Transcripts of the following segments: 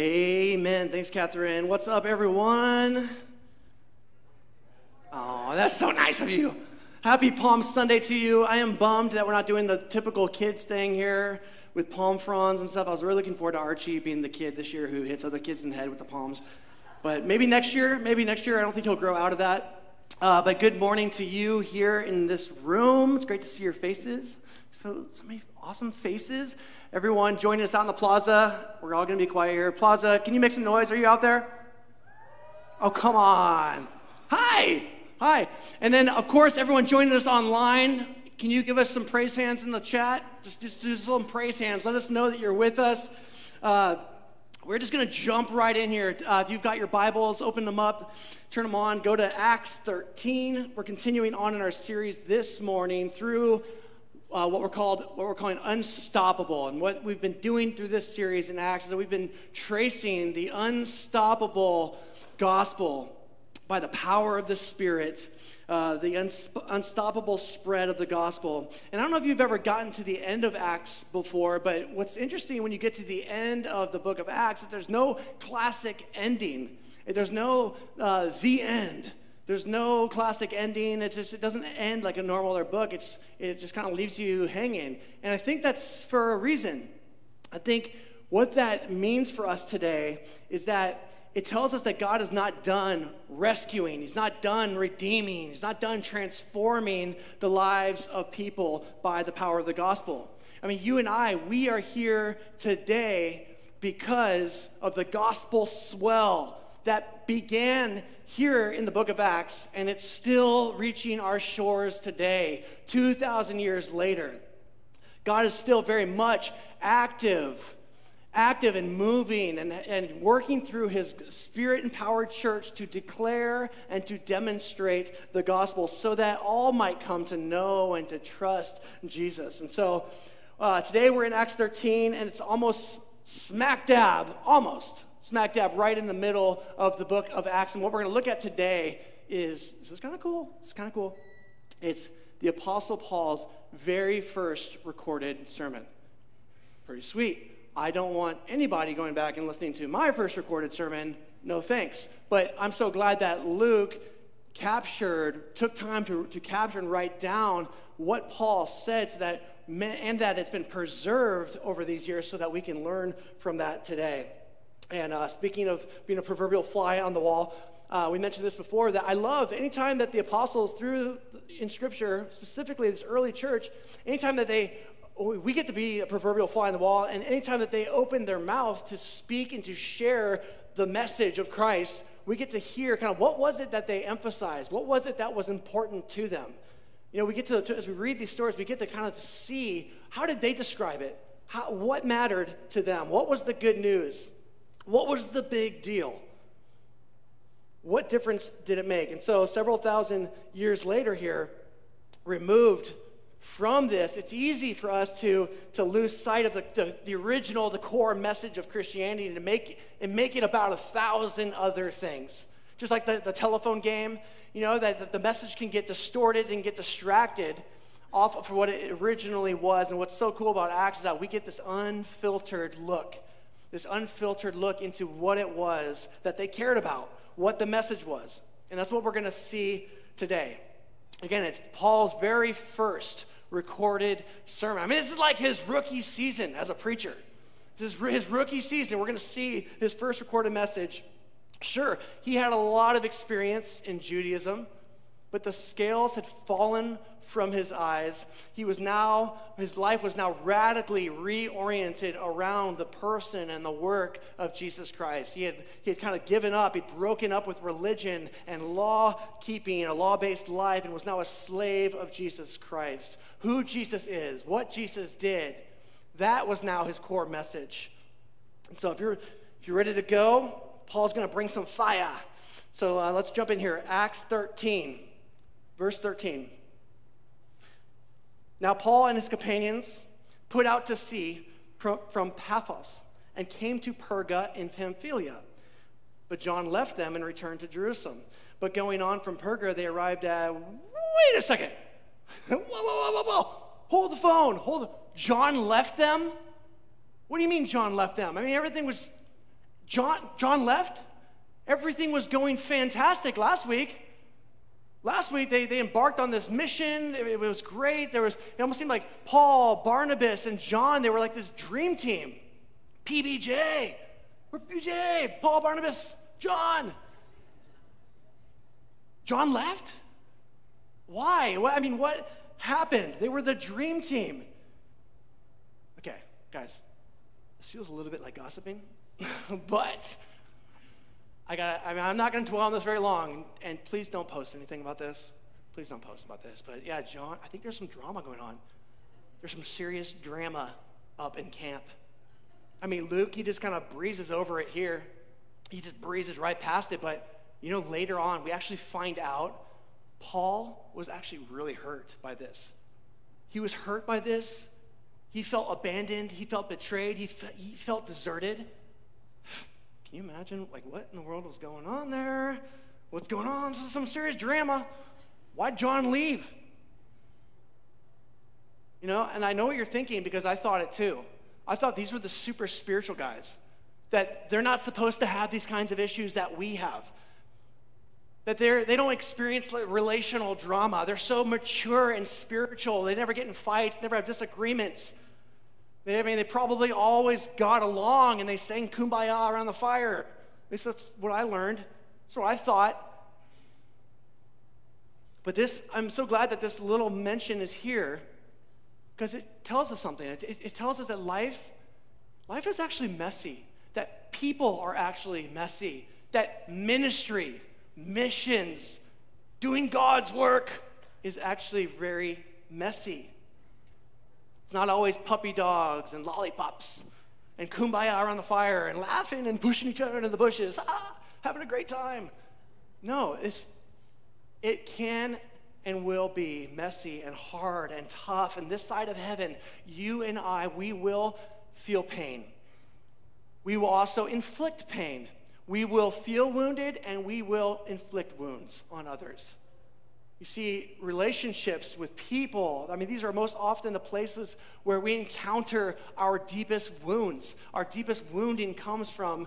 Amen. Thanks, Catherine. What's up, everyone? Oh, that's so nice of you. Happy Palm Sunday to you. I am bummed that we're not doing the typical kids thing here with palm fronds and stuff. I was really looking forward to Archie being the kid this year who hits other kids in the head with the palms. But maybe next year, maybe next year. I don't think he'll grow out of that. Uh, but good morning to you here in this room. It's great to see your faces. So, so many awesome faces. Everyone joining us out in the plaza. We're all going to be quiet here. Plaza, can you make some noise? Are you out there? Oh, come on. Hi. Hi. And then, of course, everyone joining us online. Can you give us some praise hands in the chat? Just, just do some praise hands. Let us know that you're with us. Uh, we're just going to jump right in here. Uh, if you've got your Bibles, open them up, turn them on, go to Acts 13. We're continuing on in our series this morning through uh, what we're called what we're calling unstoppable. And what we've been doing through this series in acts is that we've been tracing the unstoppable gospel by the power of the spirit uh, the unstoppable spread of the gospel. And i don't know if you've ever gotten to the end of acts before but what's interesting when you get to the end of the book of acts that there's no classic ending. There's no uh, the end there's no classic ending. It just it doesn't end like a normal other book. It's, it just kind of leaves you hanging. And I think that's for a reason. I think what that means for us today is that it tells us that God is not done rescuing, He's not done redeeming, He's not done transforming the lives of people by the power of the gospel. I mean, you and I, we are here today because of the gospel swell that began here in the book of Acts, and it's still reaching our shores today, 2,000 years later. God is still very much active, active and moving and, and working through his spirit empowered church to declare and to demonstrate the gospel so that all might come to know and to trust Jesus. And so uh, today we're in Acts 13, and it's almost smack dab, almost smack dab right in the middle of the book of Acts. And what we're going to look at today is this is kind of cool. It's kind of cool. It's the Apostle Paul's very first recorded sermon. Pretty sweet. I don't want anybody going back and listening to my first recorded sermon. No thanks. But I'm so glad that Luke captured, took time to, to capture and write down what Paul said so that, and that it's been preserved over these years so that we can learn from that today. And uh, speaking of being a proverbial fly on the wall, uh, we mentioned this before that I love anytime that the apostles, through in Scripture, specifically this early church, anytime that they we get to be a proverbial fly on the wall, and anytime that they open their mouth to speak and to share the message of Christ, we get to hear kind of what was it that they emphasized? What was it that was important to them? You know, we get to, to as we read these stories, we get to kind of see how did they describe it? How, what mattered to them? What was the good news? What was the big deal? What difference did it make? And so, several thousand years later, here, removed from this, it's easy for us to, to lose sight of the, the, the, original, the core message of Christianity and to make, and make it about a thousand other things. Just like the, the telephone game, you know, that, the message can get distorted and get distracted off of what it originally was. And what's so cool about Acts is that we get this unfiltered look this unfiltered look into what it was that they cared about, what the message was. And that's what we're going to see today. Again, it's Paul's very first recorded sermon. I mean, this is like his rookie season as a preacher. This is his rookie season. We're going to see his first recorded message. Sure, he had a lot of experience in Judaism, but the scales had fallen from his eyes. He was now, his life was now radically reoriented around the person and the work of Jesus Christ. He had, he had kind of given up, he'd broken up with religion and law keeping, a law based life, and was now a slave of Jesus Christ. Who Jesus is, what Jesus did, that was now his core message. And so if you're, if you're ready to go, Paul's going to bring some fire. So uh, let's jump in here. Acts 13, verse 13. Now, Paul and his companions put out to sea from Paphos and came to Perga in Pamphylia. But John left them and returned to Jerusalem. But going on from Perga, they arrived at. Wait a second! whoa, whoa, whoa, whoa, whoa! Hold the phone. Hold. John left them. What do you mean John left them? I mean everything was. John, John left. Everything was going fantastic last week. Last week, they, they embarked on this mission. It, it, was great. There was, it almost seemed like Paul, Barnabas, and John, they were like this dream team. PBJ. We're PBJ. Paul, Barnabas, John. John left? Why? What, I mean, what happened? They were the dream team. Okay, guys, this feels a little bit like gossiping, but I got. I mean, I'm not going to dwell on this very long, and please don't post anything about this. Please don't post about this. But yeah, John, I think there's some drama going on. There's some serious drama up in camp. I mean, Luke, he just kind of breezes over it here. He just breezes right past it. But you know, later on, we actually find out Paul was actually really hurt by this. He was hurt by this. He felt abandoned. He felt betrayed. He, fe- he felt deserted. Can you imagine, like, what in the world was going on there? What's going on? This is some serious drama. Why'd John leave? You know, and I know what you're thinking because I thought it too. I thought these were the super spiritual guys, that they're not supposed to have these kinds of issues that we have. That they're, they don't experience relational drama. They're so mature and spiritual. They never get in fights, never have disagreements. They, I mean, they probably always got along and they sang kumbaya around the fire. At least that's what I learned. That's what I thought. But this, I'm so glad that this little mention is here because it tells us something. It, it, it tells us that life, life is actually messy, that people are actually messy, that ministry, missions, doing God's work is actually very messy. It's not always puppy dogs and lollipops and kumbaya around the fire and laughing and pushing each other into the bushes, ah, having a great time. No, it's, it can and will be messy and hard and tough. And this side of heaven, you and I, we will feel pain. We will also inflict pain. We will feel wounded and we will inflict wounds on others. You see, relationships with people, I mean, these are most often the places where we encounter our deepest wounds. Our deepest wounding comes from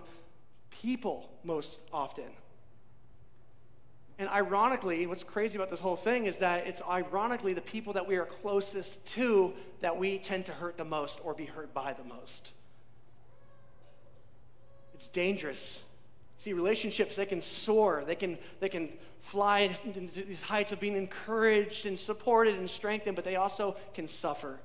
people most often. And ironically, what's crazy about this whole thing is that it's ironically the people that we are closest to that we tend to hurt the most or be hurt by the most. It's dangerous See, relationships, they can soar, they can, they can fly into these heights of being encouraged and supported and strengthened, but they also can suffer.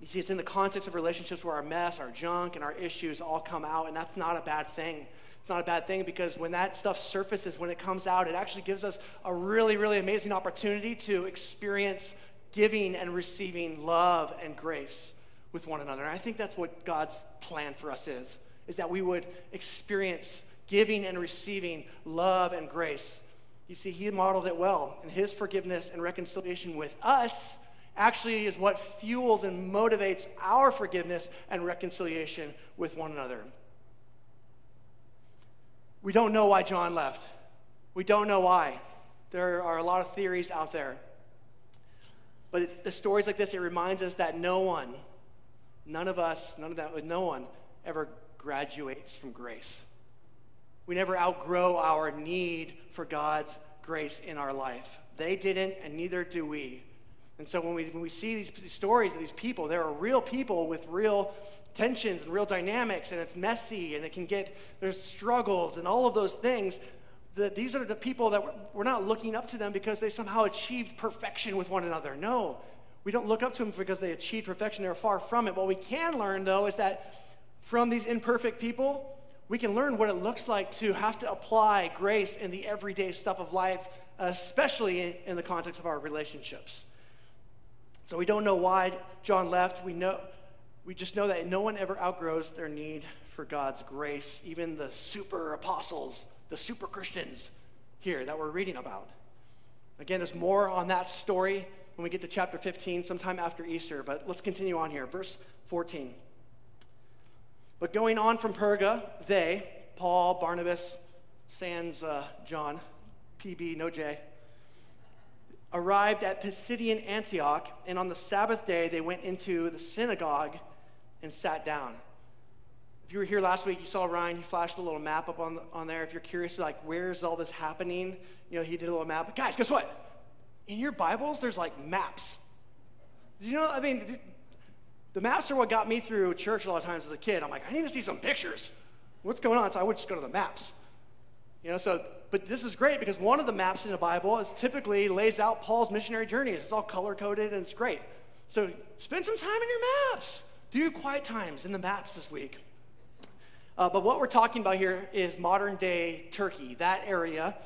You see, it's in the context of relationships where our mess, our junk, and our issues all come out, and that's not a bad thing. It's not a bad thing because when that stuff surfaces, when it comes out, it actually gives us a really, really amazing opportunity to experience giving and receiving love and grace with one another. And I think that's what God's plan for us is is that we would experience giving and receiving love and grace. You see, he modeled it well, and his forgiveness and reconciliation with us actually is what fuels and motivates our forgiveness and reconciliation with one another. We don't know why John left. We don't know why. There are a lot of theories out there. But the stories like this, it reminds us that no one, none of us, none of that, no one ever graduates from grace. We never outgrow our need for God's grace in our life. They didn't, and neither do we. And so when we, when we see these, stories of these people, there are real people with real tensions and real dynamics, and it's messy, and it can get, there's struggles and all of those things. That these are the people that we're not looking up to them because they somehow achieved perfection with one another. No, we don't look up to them because they achieved perfection. They're far from it. What we can learn, though, is that from these imperfect people, we can learn what it looks like to have to apply grace in the everyday stuff of life, especially in the context of our relationships. So we don't know why John left. We know we just know that no one ever outgrows their need for God's grace, even the super apostles, the super Christians here that we're reading about. Again, there's more on that story when we get to chapter 15, sometime after Easter, but let's continue on here. Verse 14. But going on from Perga, they, Paul, Barnabas, Sans, uh, John, PB, no J, arrived at Pisidian Antioch, and on the Sabbath day they went into the synagogue and sat down. If you were here last week, you saw Ryan, he flashed a little map up on, on there. If you're curious, like, where's all this happening? You know, he did a little map. But guys, guess what? In your Bibles, there's like maps. You know, I mean, the maps are what got me through church a lot of times as a kid. I'm like, I need to see some pictures. What's going on? So I would just go to the maps. You know, so, but this is great because one of the maps in the Bible is typically lays out Paul's missionary journeys. It's all color coded and it's great. So spend some time in your maps. Do quiet times in the maps this week. Uh, but what we're talking about here is modern day Turkey, that area.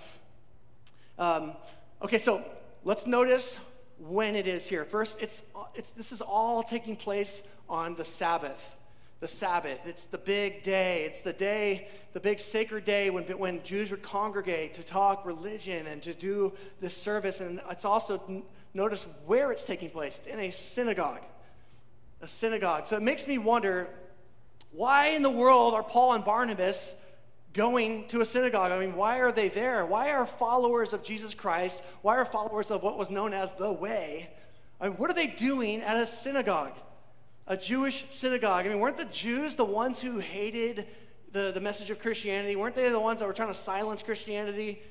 Um, okay, so let's notice when it is here. First, it's, it's, this is all taking place on the Sabbath. The Sabbath. It's the big day. It's the day, the big sacred day when, when Jews would congregate to talk religion and to do this service. And it's also, notice where it's taking place. It's in a synagogue. A synagogue. So it makes me wonder why in the world are Paul and Barnabas going to a synagogue? I mean, why are they there? Why are followers of Jesus Christ, why are followers of what was known as the way, I mean, what are they doing at a synagogue? A Jewish synagogue. I mean, weren't the Jews the ones who hated the, the message of Christianity? Weren't they the ones that were trying to silence Christianity?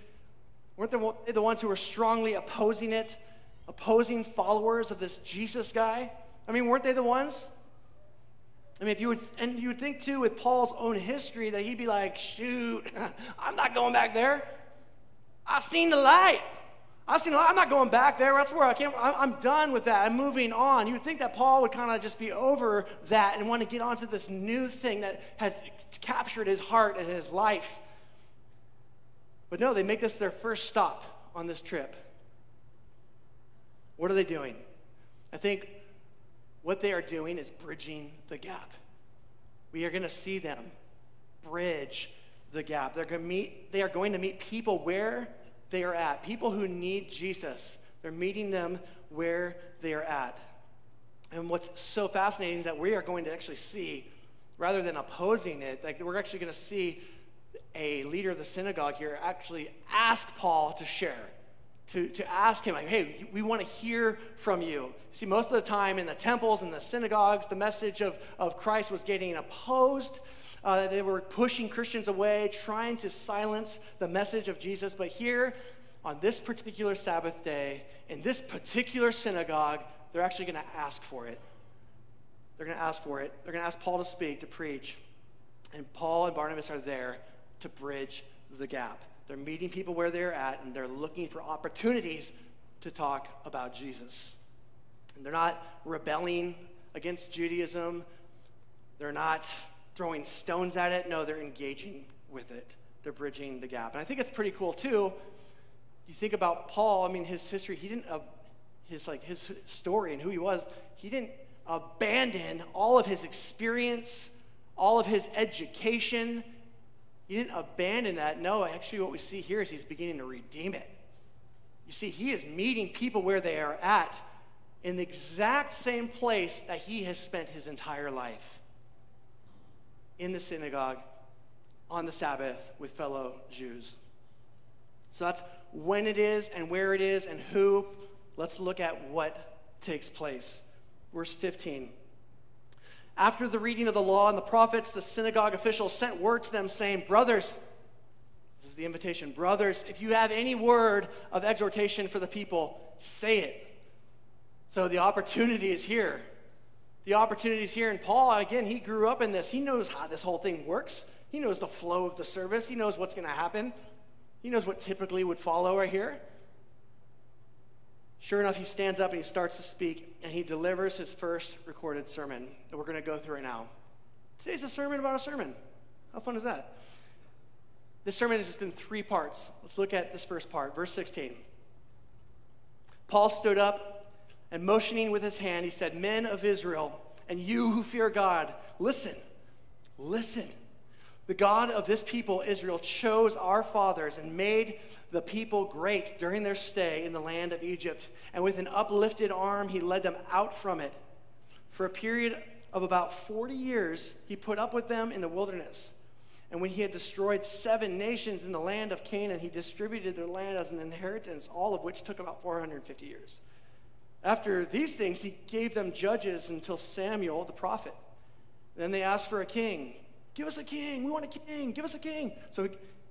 Weren't they the ones who were strongly opposing it, opposing followers of this Jesus guy? I mean, weren't they the ones? I mean, if you would, and you would think too with Paul's own history that he'd be like, shoot, I'm not going back there. I've seen the light. I've seen the light. I'm not going back there. That's where I can't, I'm done with that. I'm moving on. You would think that Paul would kind of just be over that and want to get on to this new thing that had captured his heart and his life. But no, they make this their first stop on this trip. What are they doing? I think what they are doing is bridging the gap. We are going to see them bridge the gap. They're going to meet, they are going to meet people where they are at, people who need Jesus. They're meeting them where they are at. And what's so fascinating is that we are going to actually see, rather than opposing it, like we're actually going to see a leader of the synagogue here actually ask Paul to share to, to ask him, like, hey, we want to hear from you. See, most of the time in the temples and the synagogues, the message of, of Christ was getting opposed. Uh, they were pushing Christians away, trying to silence the message of Jesus. But here, on this particular Sabbath day, in this particular synagogue, they're actually going to ask for it. They're going to ask for it. They're going to ask Paul to speak, to preach. And Paul and Barnabas are there to bridge the gap. They're meeting people where they're at and they're looking for opportunities to talk about Jesus. And they're not rebelling against Judaism, they're not throwing stones at it. No, they're engaging with it. They're bridging the gap. And I think it's pretty cool too. You think about Paul, I mean his history, he didn't uh, his like his story and who he was, he didn't abandon all of his experience, all of his education, he didn't abandon that. No, actually, what we see here is he's beginning to redeem it. You see, he is meeting people where they are at in the exact same place that he has spent his entire life in the synagogue on the Sabbath with fellow Jews. So that's when it is and where it is and who. Let's look at what takes place. Verse 15. After the reading of the law and the prophets, the synagogue officials sent word to them saying, Brothers, this is the invitation, brothers, if you have any word of exhortation for the people, say it. So the opportunity is here. The opportunity is here. And Paul, again, he grew up in this. He knows how this whole thing works. He knows the flow of the service. He knows what's going to happen. He knows what typically would follow right here. Sure enough, he stands up and he starts to speak, and he delivers his first recorded sermon that we're going to go through right now. Today's a sermon about a sermon. How fun is that? This sermon is just in three parts. Let's look at this first part, verse 16. Paul stood up and motioning with his hand, he said, Men of Israel, and you who fear God, listen, listen. The God of this people, Israel, chose our fathers and made the people great during their stay in the land of Egypt. And with an uplifted arm, he led them out from it. For a period of about 40 years, he put up with them in the wilderness. And when he had destroyed seven nations in the land of Canaan, he distributed their land as an inheritance, all of which took about 450 years. After these things, he gave them judges until Samuel the prophet. Then they asked for a king Give us a king. We want a king. Give us a king. So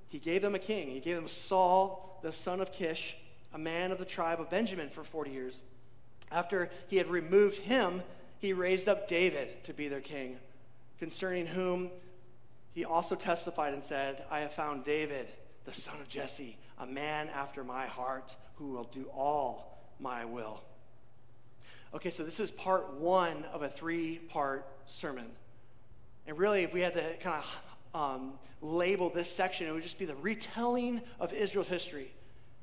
he gave them a king. He gave them Saul, the son of Kish, a man of the tribe of Benjamin, for 40 years. After he had removed him, he raised up David to be their king, concerning whom he also testified and said, I have found David, the son of Jesse, a man after my heart, who will do all my will. Okay, so this is part one of a three part sermon. And really, if we had to kind of um, label this section, it would just be the retelling of Israel's history.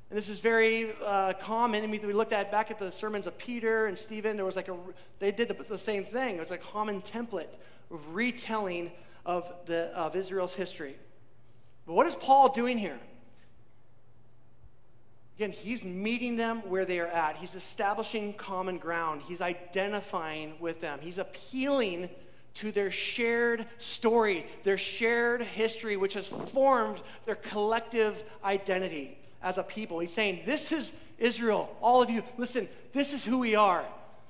And this is very uh, common. I mean, we looked at back at the sermons of Peter and Stephen. There was like a, they did the, the same thing. It was a common template of retelling of, the, of Israel's history. But what is Paul doing here? Again, he's meeting them where they are at. He's establishing common ground. He's identifying with them. He's appealing to their shared story, their shared history, which has formed their collective identity as a people. He's saying, This is Israel. All of you, listen, this is who we are.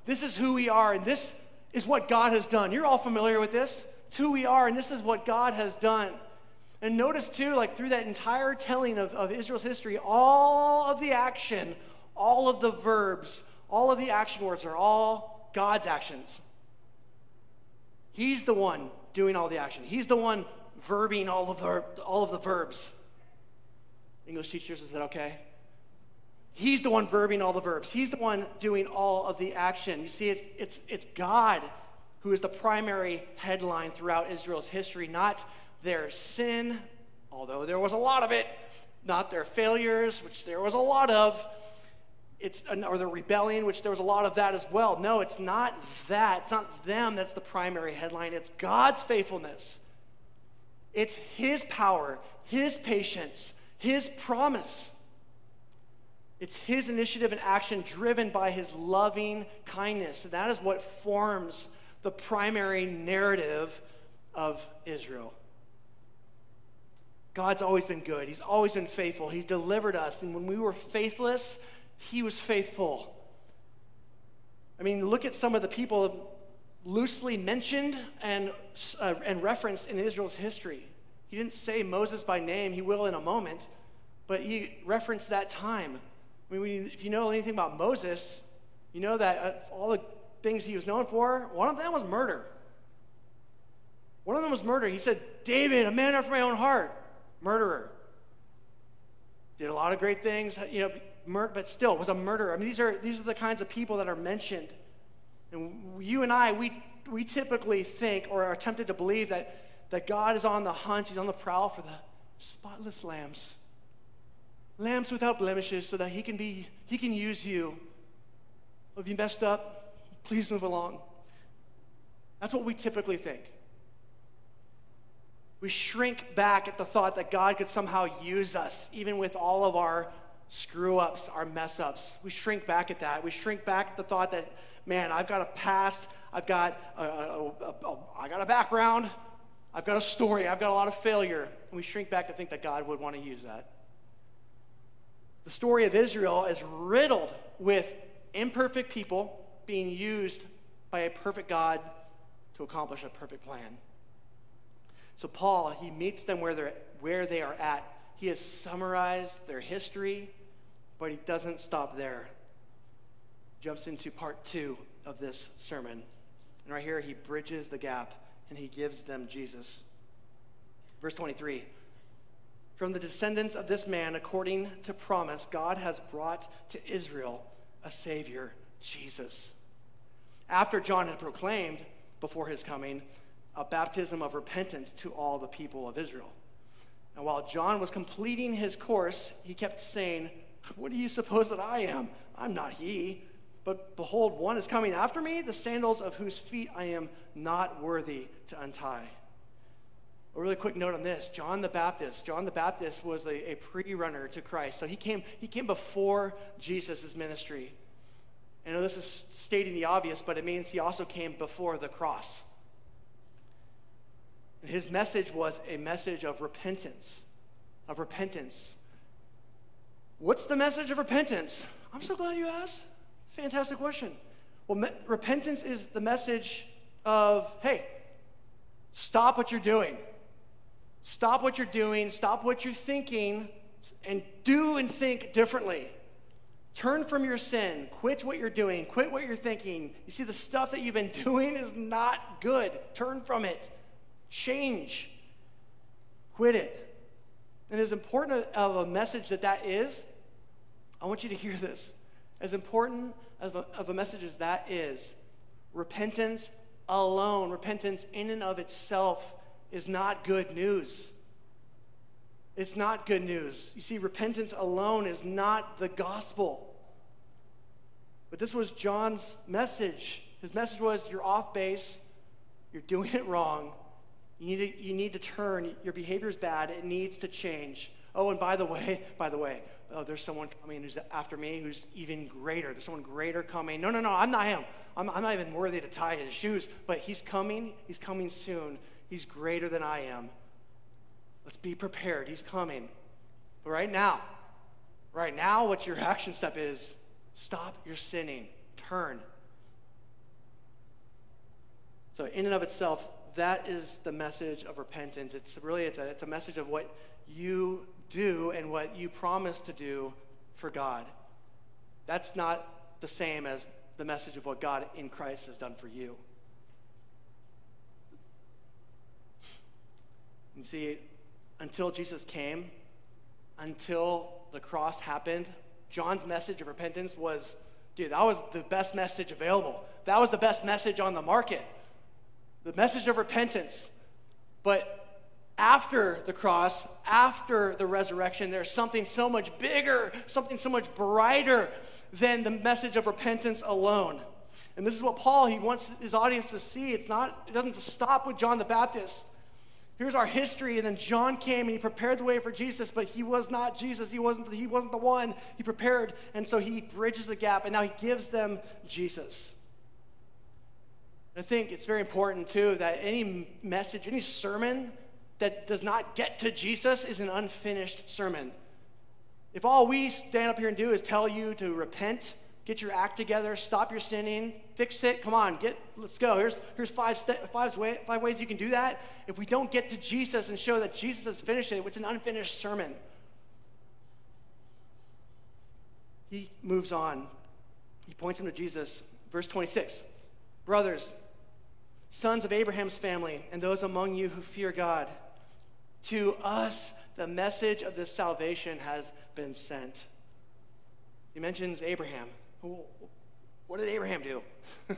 This is who we are, and this is what God has done. You're all familiar with this. It's who we are, and this is what God has done. And notice too, like through that entire telling of, of Israel's history, all of the action, all of the verbs, all of the action words are all God's actions. He's the one doing all the action. He's the one verbing all of the, all of the verbs. English teachers, is that okay? He's the one verbing all the verbs. He's the one doing all of the action. You see, it's, it's, it's God who is the primary headline throughout Israel's history, not their sin, although there was a lot of it, not their failures, which there was a lot of, it's, or their rebellion, which there was a lot of that as well. No, it's not that. It's not them that's the primary headline. It's God's faithfulness. It's His power, His patience, His promise. It's His initiative and action driven by His loving kindness. And that is what forms the primary narrative of Israel. God's always been good. He's always been faithful. He's delivered us. And when we were faithless, He was faithful. I mean, look at some of the people loosely mentioned and, uh, and referenced in Israel's history. He didn't say Moses by name, he will in a moment, but he referenced that time. I mean, if you know anything about Moses, you know that uh, all the things he was known for, one of them was murder. One of them was murder. He said, David, a man after my own heart murderer. Did a lot of great things, you know, mur- but still was a murderer. I mean, these are, these are the kinds of people that are mentioned. And you and I, we, we typically think or are tempted to believe that, that God is on the hunt, He's on the prowl for the spotless lambs. Lambs without blemishes so that He can, be, he can use you. If you messed up, please move along. That's what we typically think. We shrink back at the thought that God could somehow use us, even with all of our screw ups, our mess ups. We shrink back at that. We shrink back at the thought that, man, I've got a past, I've got a, a, a, a, I got a background, I've got a story, I've got a lot of failure. And we shrink back to think that God would want to use that. The story of Israel is riddled with imperfect people being used by a perfect God to accomplish a perfect plan. So, Paul, he meets them where, they're, where they are at. He has summarized their history, but he doesn't stop there. Jumps into part two of this sermon. And right here, he bridges the gap and he gives them Jesus. Verse 23 From the descendants of this man, according to promise, God has brought to Israel a Savior, Jesus. After John had proclaimed before his coming, a baptism of repentance to all the people of Israel. And while John was completing his course, he kept saying, What do you suppose that I am? I'm not he. But behold, one is coming after me, the sandals of whose feet I am not worthy to untie. A really quick note on this John the Baptist. John the Baptist was a, a pre runner to Christ. So he came, he came before Jesus' ministry. I know this is stating the obvious, but it means he also came before the cross. And His message was a message of repentance, of repentance. What's the message of repentance? I'm so glad you asked. Fantastic question. Well, me- repentance is the message of, hey, stop what you're doing. Stop what you're doing, stop what you're thinking, and do and think differently. Turn from your sin. Quit what you're doing. Quit what you're thinking. You see, the stuff that you've been doing is not good. Turn from it. Change. Quit it. And as important of a message that that is, I want you to hear this. As important of a, of a message as that is, repentance alone, repentance in and of itself, is not good news. It's not good news. You see, repentance alone is not the gospel. But this was John's message. His message was you're off base, you're doing it wrong, you need to, you need to turn, your behavior is bad, it needs to change. Oh, and by the way, by the way, oh, there's someone coming who's after me who's even greater. There's someone greater coming. No, no, no, I'm not him. I'm, I'm not even worthy to tie his shoes, but he's coming. He's coming soon. He's greater than I am. Let's be prepared. He's coming. But right now, right now, what your action step is stop your sinning, turn. So, in and of itself, that is the message of repentance. It's really it's a, it's a message of what you do and what you promise to do for God. That's not the same as the message of what God in Christ has done for you. You see, until Jesus came, until the cross happened, John's message of repentance was, dude, that was the best message available. That was the best message on the market. The message of repentance. But after the cross, after the resurrection, there's something so much bigger, something so much brighter than the message of repentance alone. And this is what Paul he wants his audience to see. It's not it doesn't stop with John the Baptist. Here's our history, and then John came and he prepared the way for Jesus, but he was not Jesus. He wasn't, he wasn't the one. He prepared, and so he bridges the gap, and now he gives them Jesus. I think it's very important, too, that any message, any sermon that does not get to Jesus is an unfinished sermon. If all we stand up here and do is tell you to repent, get your act together, stop your sinning, fix it. Come on, get let's go. Here's here's five step, five, way, five ways you can do that. If we don't get to Jesus and show that Jesus has finished it, it's an unfinished sermon. He moves on. He points him to Jesus. Verse 26. Brothers, sons of Abraham's family, and those among you who fear God, to us the message of this salvation has been sent. He mentions Abraham. What did Abraham do?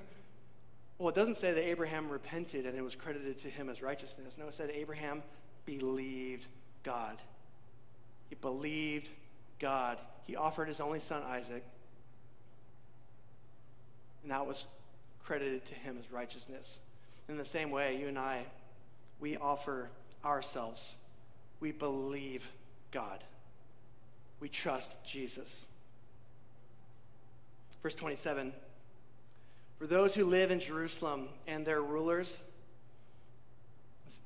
well, it doesn't say that Abraham repented and it was credited to him as righteousness. No, it said Abraham believed God. He believed God. He offered his only son, Isaac, and that was credited to him as righteousness. In the same way, you and I, we offer ourselves. We believe God. We trust Jesus. Verse 27 For those who live in Jerusalem and their rulers,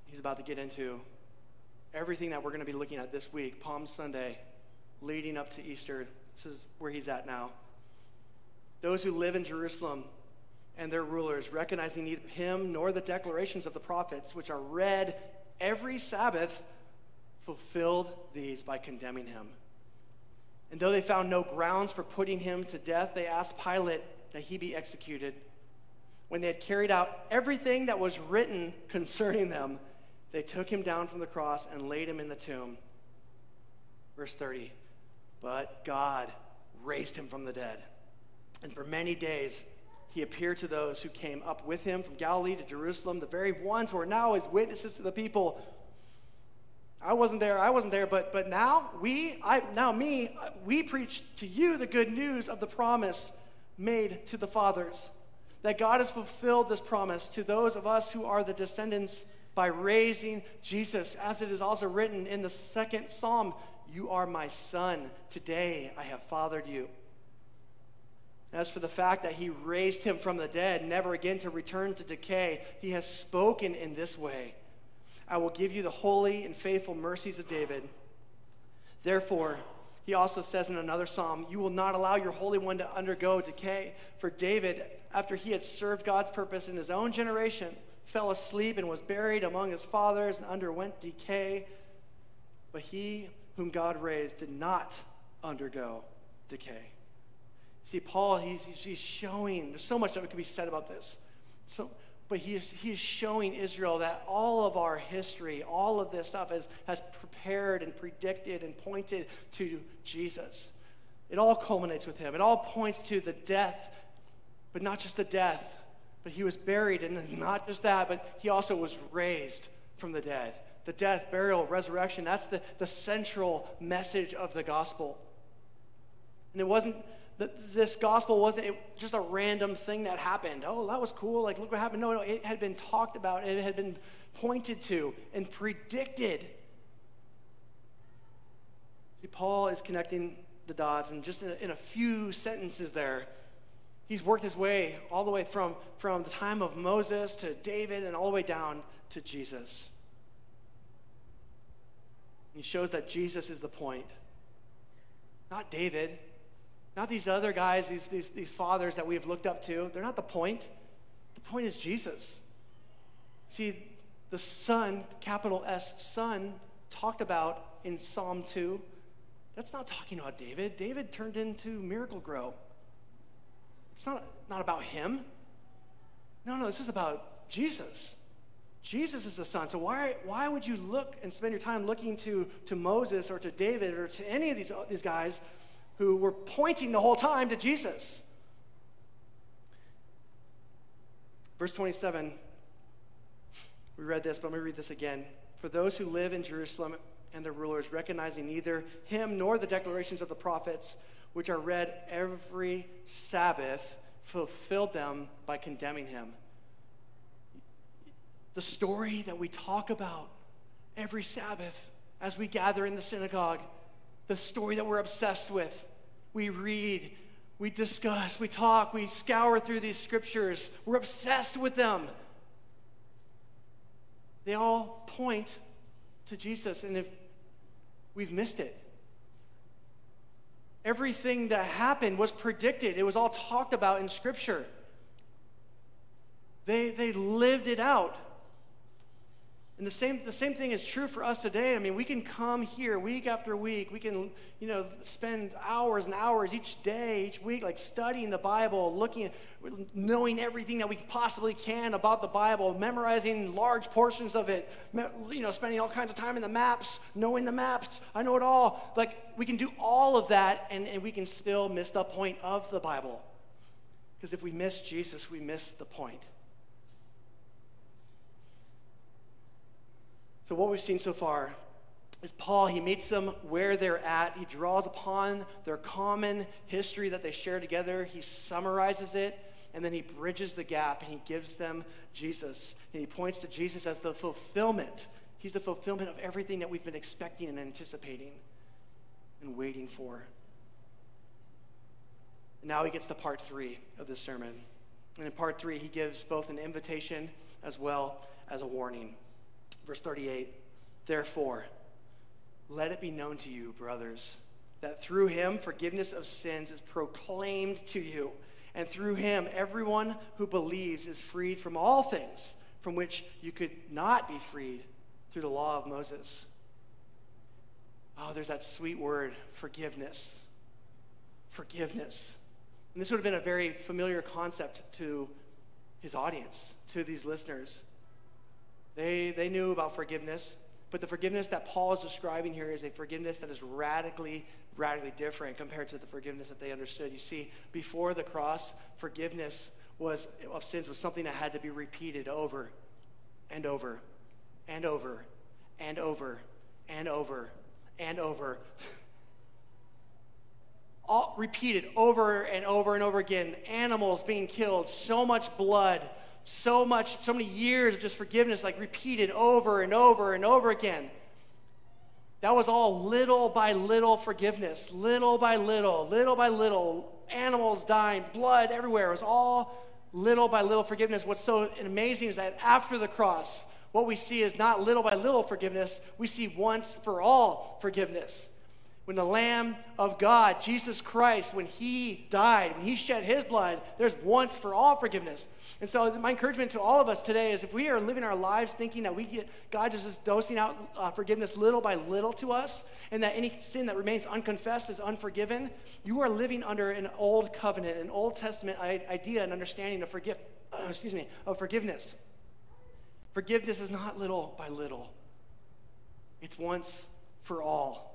he's about to get into everything that we're going to be looking at this week, Palm Sunday, leading up to Easter. This is where he's at now. Those who live in Jerusalem and their rulers, recognizing neither him nor the declarations of the prophets, which are read every Sabbath, fulfilled these by condemning him. And though they found no grounds for putting him to death, they asked Pilate that he be executed. When they had carried out everything that was written concerning them, they took him down from the cross and laid him in the tomb. Verse 30 But God raised him from the dead. And for many days he appeared to those who came up with him from Galilee to Jerusalem, the very ones who are now his witnesses to the people. I wasn't there, I wasn't there, but, but now we, I, now me, we preach to you the good news of the promise made to the fathers. That God has fulfilled this promise to those of us who are the descendants by raising Jesus, as it is also written in the second psalm You are my son, today I have fathered you. As for the fact that he raised him from the dead, never again to return to decay, he has spoken in this way. I will give you the holy and faithful mercies of David. Therefore, he also says in another psalm, You will not allow your Holy One to undergo decay. For David, after he had served God's purpose in his own generation, fell asleep and was buried among his fathers and underwent decay. but he whom God raised did not undergo decay. See, Paul, he's, he's showing, there's so much that could be said about this. So, but he is, he is showing Israel that all of our history, all of this stuff has, has prepared and predicted and pointed to Jesus. It all culminates with him. It all points to the death, but not just the death, but he was buried, and not just that, but he also was raised from the dead. The death, burial, resurrection, that's the, the central message of the gospel. And it wasn't that this gospel wasn't just a random thing that happened. Oh, that was cool. Like, look what happened. No, no, it had been talked about, it had been pointed to and predicted. See, Paul is connecting the dots, and just in a, in a few sentences there, he's worked his way all the way from, from the time of Moses to David and all the way down to Jesus. He shows that Jesus is the point, not David, not these other guys, these, these, these fathers that we have looked up to. They're not the point. The point is Jesus. See, the Son, capital S, Son, talked about in Psalm 2, that's not talking about David. David turned into Miracle-Gro. It's not, not about him. No, no, this is about Jesus. Jesus is the Son. So why, why would you look and spend your time looking to, to Moses or to David or to any of these, these guys who were pointing the whole time to Jesus. Verse 27, we read this, but let me read this again. For those who live in Jerusalem and their rulers, recognizing neither him nor the declarations of the prophets, which are read every Sabbath, fulfilled them by condemning him. The story that we talk about every Sabbath as we gather in the synagogue the story that we're obsessed with. We read, we discuss, we talk, we scour through these scriptures. We're obsessed with them. They all point to Jesus, and if we've missed it, everything that happened was predicted, it was all talked about in Scripture. They, they lived it out. And the same, the same thing is true for us today. I mean, we can come here week after week. We can, you know, spend hours and hours each day, each week, like studying the Bible, looking, knowing everything that we possibly can about the Bible, memorizing large portions of it, you know, spending all kinds of time in the maps, knowing the maps. I know it all. Like, we can do all of that, and, and we can still miss the point of the Bible. Because if we miss Jesus, we miss the point. So, what we've seen so far is Paul, he meets them where they're at. He draws upon their common history that they share together. He summarizes it, and then he bridges the gap and he gives them Jesus. And he points to Jesus as the fulfillment. He's the fulfillment of everything that we've been expecting and anticipating and waiting for. And now he gets to part three of the sermon. And in part three, he gives both an invitation as well as a warning. Verse 38 Therefore, let it be known to you, brothers, that through him forgiveness of sins is proclaimed to you. And through him, everyone who believes is freed from all things from which you could not be freed through the law of Moses. Oh, there's that sweet word, forgiveness. Forgiveness. And this would have been a very familiar concept to his audience, to these listeners. They, they knew about forgiveness, but the forgiveness that Paul is describing here is a forgiveness that is radically, radically different compared to the forgiveness that they understood. You see, before the cross, forgiveness was, of sins was something that had to be repeated over and over and over and over and over and over. All repeated over and over and over again. Animals being killed, so much blood so much, so many years of just forgiveness, like repeated over and over and over again. That was all little by little forgiveness, little by little, little by little, animals dying, blood everywhere. It was all little by little forgiveness. What's so amazing is that after the cross, what we see is not little by little forgiveness, we see once for all forgiveness. When the Lamb of God, Jesus Christ, when he died, when he shed his blood, there's once for all forgiveness. And so, my encouragement to all of us today is if we are living our lives thinking that we get God just dosing out uh, forgiveness little by little to us, and that any sin that remains unconfessed is unforgiven, you are living under an old covenant, an Old Testament idea and understanding of forgive, uh, excuse me, of forgiveness. Forgiveness is not little by little. It's once for all.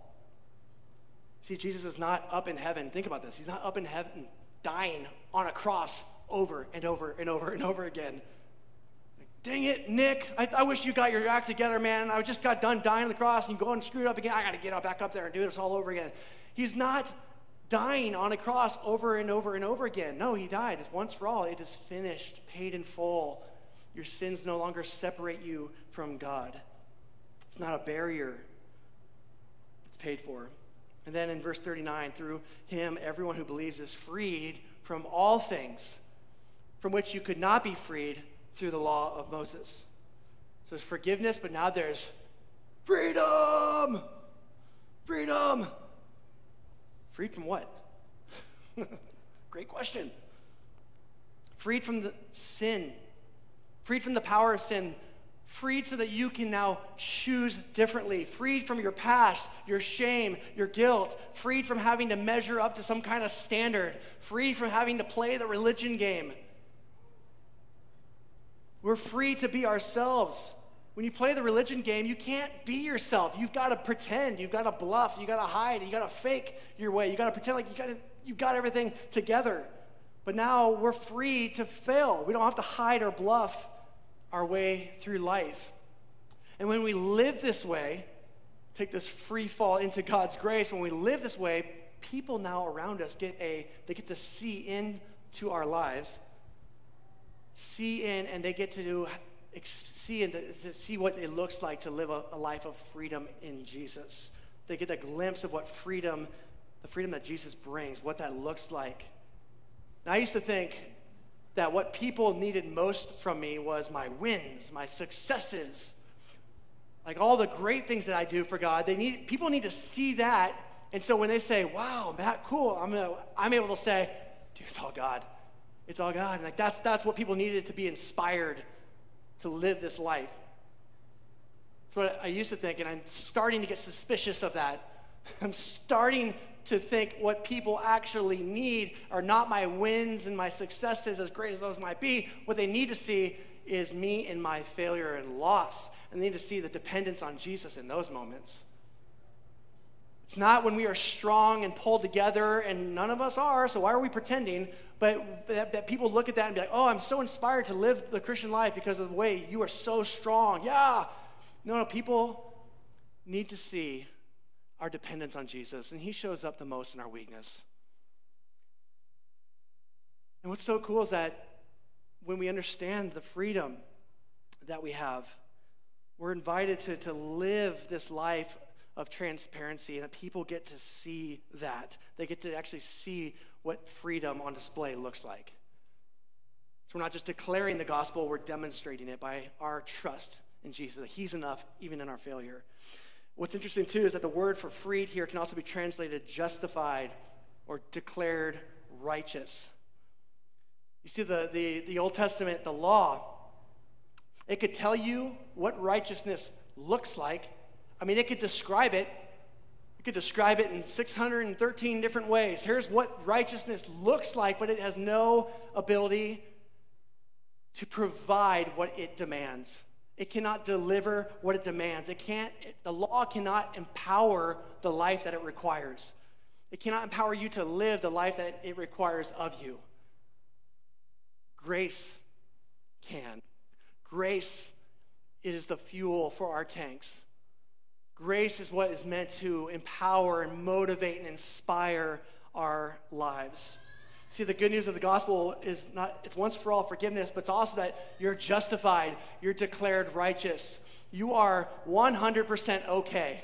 See, Jesus is not up in heaven. Think about this. He's not up in heaven dying on a cross over and over and over and over again. Like, Dang it, Nick. I, I, wish you got your act together, man. I just got done dying on the cross and you go and screw it up again. I got to get up, back up there and do this all over again. He's not dying on a cross over and over and over again. No, he died. Once for all. It is finished, paid in full. Your sins no longer separate you from God. It's not a barrier, it's paid for. And then in verse 39, through him, everyone who believes is freed from all things from which you could not be freed through the law of Moses. So there's forgiveness, but now there's freedom! Freedom! Freed from what? Great question. Freed from the sin, freed from the power of sin, freed so that you can now choose differently, freed from your past, your shame, your guilt, freed from having to measure up to some kind of standard, free from having to play the religion game. We're free to be ourselves. When you play the religion game, you can't be yourself. You've got to pretend, you've got to bluff, you've got to hide, you've got to fake your way, you've got to pretend like you got you've got everything together. But now we're free to fail. We don't have to hide or bluff our way through life. And when we live this way, take this free fall into God's grace, when we live this way, people now around us get a they get to see into our lives, see in, and they get to do, see and to, see what it looks like to live a, a life of freedom in Jesus. They get a glimpse of what freedom, the freedom that Jesus brings, what that looks like. Now, I used to think that what people needed most from me was my wins, my successes, like all the great things that I do for God. They need people need to see that, and so when they say, "Wow, Matt, cool," I'm gonna, I'm able to say, "Dude, it's all God. It's all God." And like that's that's what people needed to be inspired to live this life. That's what I used to think, and I'm starting to get suspicious of that. I'm starting to think what people actually need are not my wins and my successes, as great as those might be. What they need to see is me in my failure and loss. And they need to see the dependence on Jesus in those moments. It's not when we are strong and pulled together, and none of us are, so why are we pretending? But that, that, people look at that and be like, oh, I'm so inspired to live the Christian life because of the way you are so strong. Yeah. No, no, people need to see our dependence on Jesus, and He shows up the most in our weakness. And what's so cool is that when we understand the freedom that we have, we're invited to, to live this life of transparency, and people get to see that. They get to actually see what freedom on display looks like. So we're not just declaring the gospel, we're demonstrating it by our trust in Jesus. That He's enough even in our failure. What's interesting too is that the word for freed here can also be translated justified or declared righteous. You see, the, the, the Old Testament, the law, it could tell you what righteousness looks like. I mean, it could describe it. It could describe it in 613 different ways. Here's what righteousness looks like, but it has no ability to provide what it demands. It cannot deliver what it demands. It can't, the law cannot empower the life that it requires. It cannot empower you to live the life that it requires of you. Grace can. Grace is the fuel for our tanks. Grace is what is meant to empower and motivate and inspire our lives. See, the good news of the gospel is not, it's once for all forgiveness, but it's also that you're justified, you're declared righteous. You are 100% okay.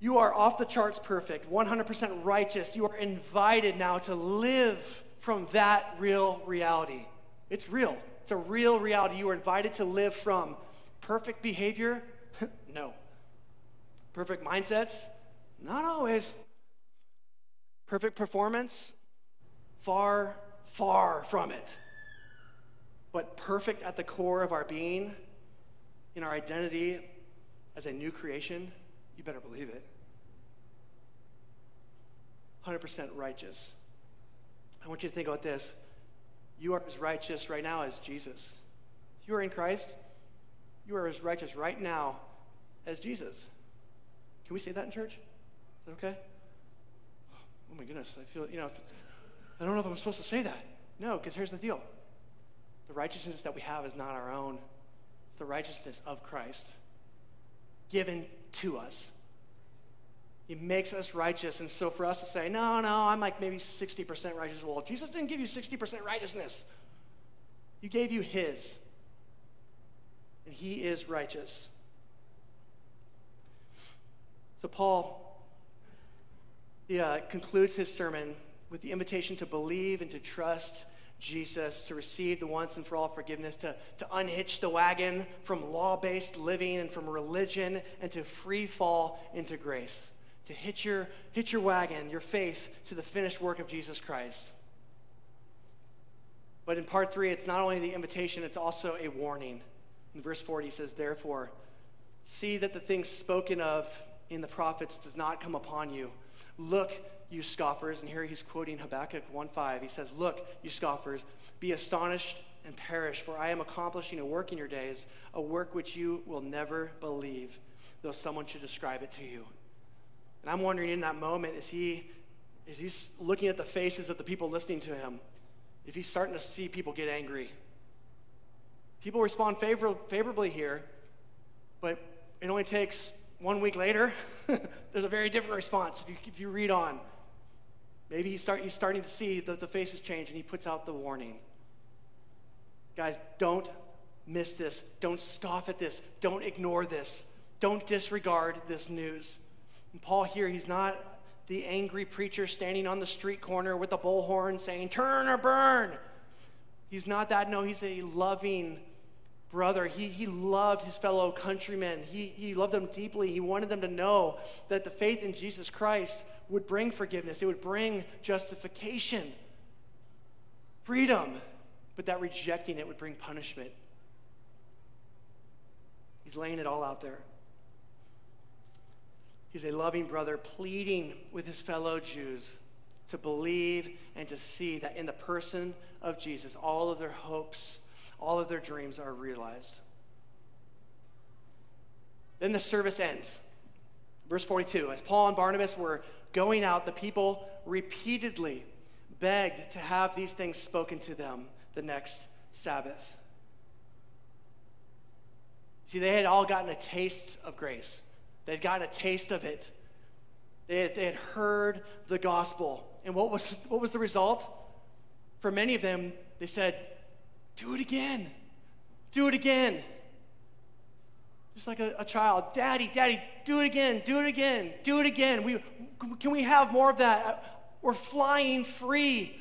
You are off the charts perfect, 100% righteous. You are invited now to live from that real reality. It's real, it's a real reality. You are invited to live from perfect behavior? no. Perfect mindsets? Not always. Perfect performance? Far, far from it. But perfect at the core of our being, in our identity as a new creation, you better believe it. 100% righteous. I want you to think about this. You are as righteous right now as Jesus. If you are in Christ, you are as righteous right now as Jesus. Can we say that in church? Is that okay? Oh my goodness, I feel, you know, I don't know if I'm supposed to say that. No, because here's the deal the righteousness that we have is not our own, it's the righteousness of Christ given to us. He makes us righteous. And so for us to say, no, no, I'm like maybe 60% righteous. Well, Jesus didn't give you 60% righteousness, He gave you His. And He is righteous. So Paul he, uh, concludes his sermon with the invitation to believe and to trust Jesus, to receive the once and for all forgiveness, to, to unhitch the wagon from law based living and from religion, and to free fall into grace to hitch your, hitch your wagon, your faith, to the finished work of Jesus Christ. But in part three, it's not only the invitation, it's also a warning. In verse 40, he says, Therefore, see that the things spoken of in the prophets does not come upon you. Look, you scoffers. And here he's quoting Habakkuk 1.5. He says, Look, you scoffers, be astonished and perish, for I am accomplishing a work in your days, a work which you will never believe, though someone should describe it to you. And I'm wondering in that moment, is he, is he looking at the faces of the people listening to him? If he's starting to see people get angry? People respond favor- favorably here, but it only takes one week later, there's a very different response if you, if you read on. Maybe he's, start, he's starting to see that the faces change and he puts out the warning. Guys, don't miss this. Don't scoff at this. Don't ignore this. Don't disregard this news. And Paul here, he's not the angry preacher standing on the street corner with a bullhorn saying, Turn or burn. He's not that. No, he's a loving brother. He, he loved his fellow countrymen. He, he loved them deeply. He wanted them to know that the faith in Jesus Christ would bring forgiveness, it would bring justification, freedom, but that rejecting it would bring punishment. He's laying it all out there. He's a loving brother pleading with his fellow Jews to believe and to see that in the person of Jesus, all of their hopes, all of their dreams are realized. Then the service ends. Verse 42 As Paul and Barnabas were going out, the people repeatedly begged to have these things spoken to them the next Sabbath. See, they had all gotten a taste of grace. They'd gotten a taste of it. They had, they had heard the gospel. And what was, what was the result? For many of them, they said, Do it again. Do it again. Just like a, a, child, Daddy, Daddy, do it again, do it again, do it again. We, can we have more of that? We're flying free.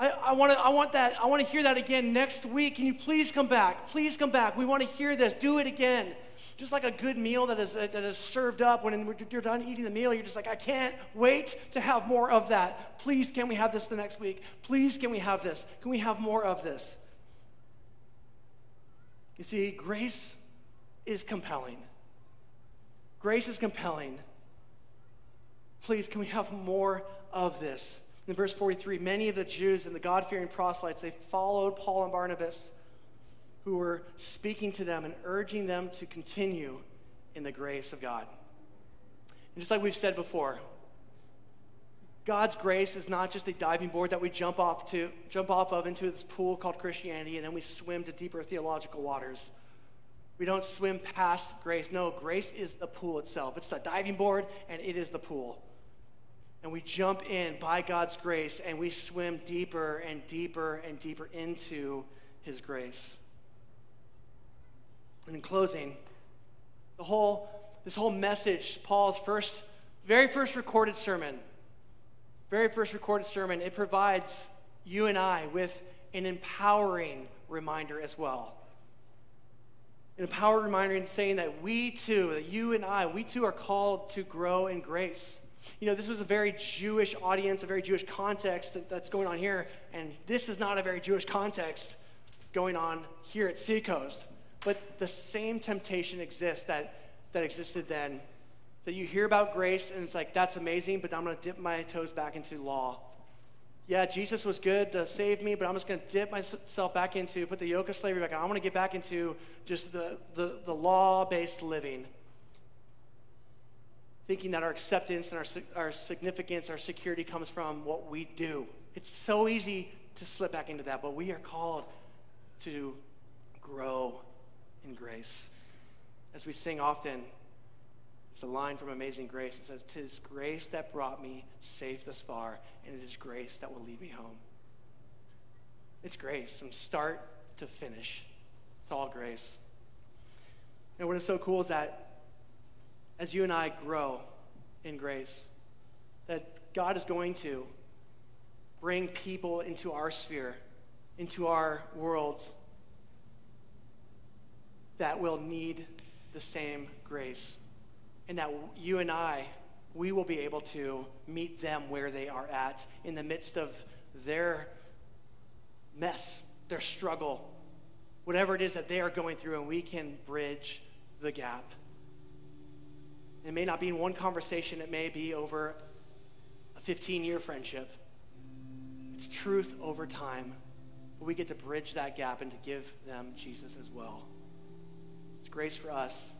I, I, wanna, I want that. I want to hear that again next week. Can you please come back? Please come back. We want to hear this. Do it again. Just like a good meal that is, that is served up when you're done eating the meal, you're just like, I can't wait to have more of that. Please, can we have this the next week? Please, can we have this? Can we have more of this? You see, grace is compelling. Grace is compelling. Please, can we have more of this? In verse 43, many of the Jews and the God fearing proselytes, they followed Paul and Barnabas who were speaking to them and urging them to continue in the grace of God. And just like we've said before, God's grace is not just a diving board that we jump off to, jump off of into this pool called Christianity, and then we swim to deeper theological waters. We don't swim past grace. No, grace is the pool itself. It's the diving board, and it is the pool. And we jump in by God's grace, and we swim deeper and deeper and deeper into His grace. And in closing, the whole, this whole message, Paul's first, very first recorded sermon, very first recorded sermon, it provides you and I with an empowering reminder as well. An empowered reminder in saying that we too, that you and I, we too are called to grow in grace. You know, this was a very Jewish audience, a very Jewish context that, that's going on here, and this is not a very Jewish context going on here at Seacoast. But the same temptation exists that, that existed then. That you hear about grace and it's like, that's amazing, but I'm going to dip my toes back into law. Yeah, Jesus was good to save me, but I'm just going to dip myself back into, put the yoke of slavery back on. I'm going to get back into just the, the, the law based living thinking that our acceptance and our, our significance, our security comes from what we do. It's so easy to slip back into that, but we are called to grow in grace. As we sing often, it's a line from Amazing Grace. It says, Tis grace that brought me safe thus far, and it is grace that will lead me home. It's grace from start to finish. It's all grace. And what is so cool is that as you and I grow in grace, that God is going to bring people into our sphere, into our worlds that will need the same grace. And that you and I, we will be able to meet them where they are at in the midst of their mess, their struggle, whatever it is that they are going through, and we can bridge the gap. It may not be in one conversation, it may be over a 15 year friendship. It's truth over time. But we get to bridge that gap and to give them Jesus as well. Grace for us,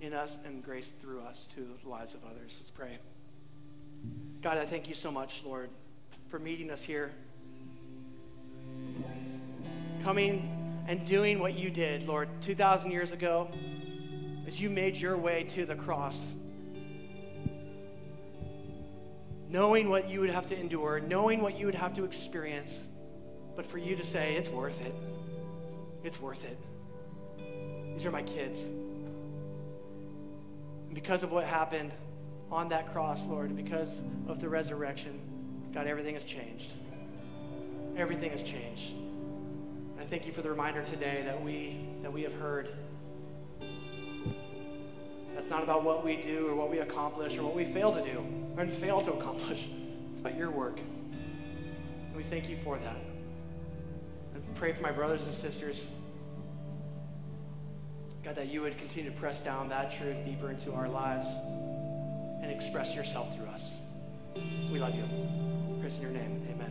in us, and grace through us to the lives of others. Let's pray. God, I thank you so much, Lord, for meeting us here. Coming and doing what you did, Lord, 2,000 years ago as you made your way to the cross. Knowing what you would have to endure, knowing what you would have to experience, but for you to say, it's worth it. It's worth it. These are my kids. And because of what happened on that cross, Lord, and because of the resurrection, God, everything has changed. Everything has changed. And I thank you for the reminder today that we that we have heard. That's not about what we do or what we accomplish or what we fail to do or fail to accomplish. It's about your work. And we thank you for that. And pray for my brothers and sisters. God, that you would continue to press down that truth deeper into our lives and express yourself through us. We love you. Praise in your name. Amen.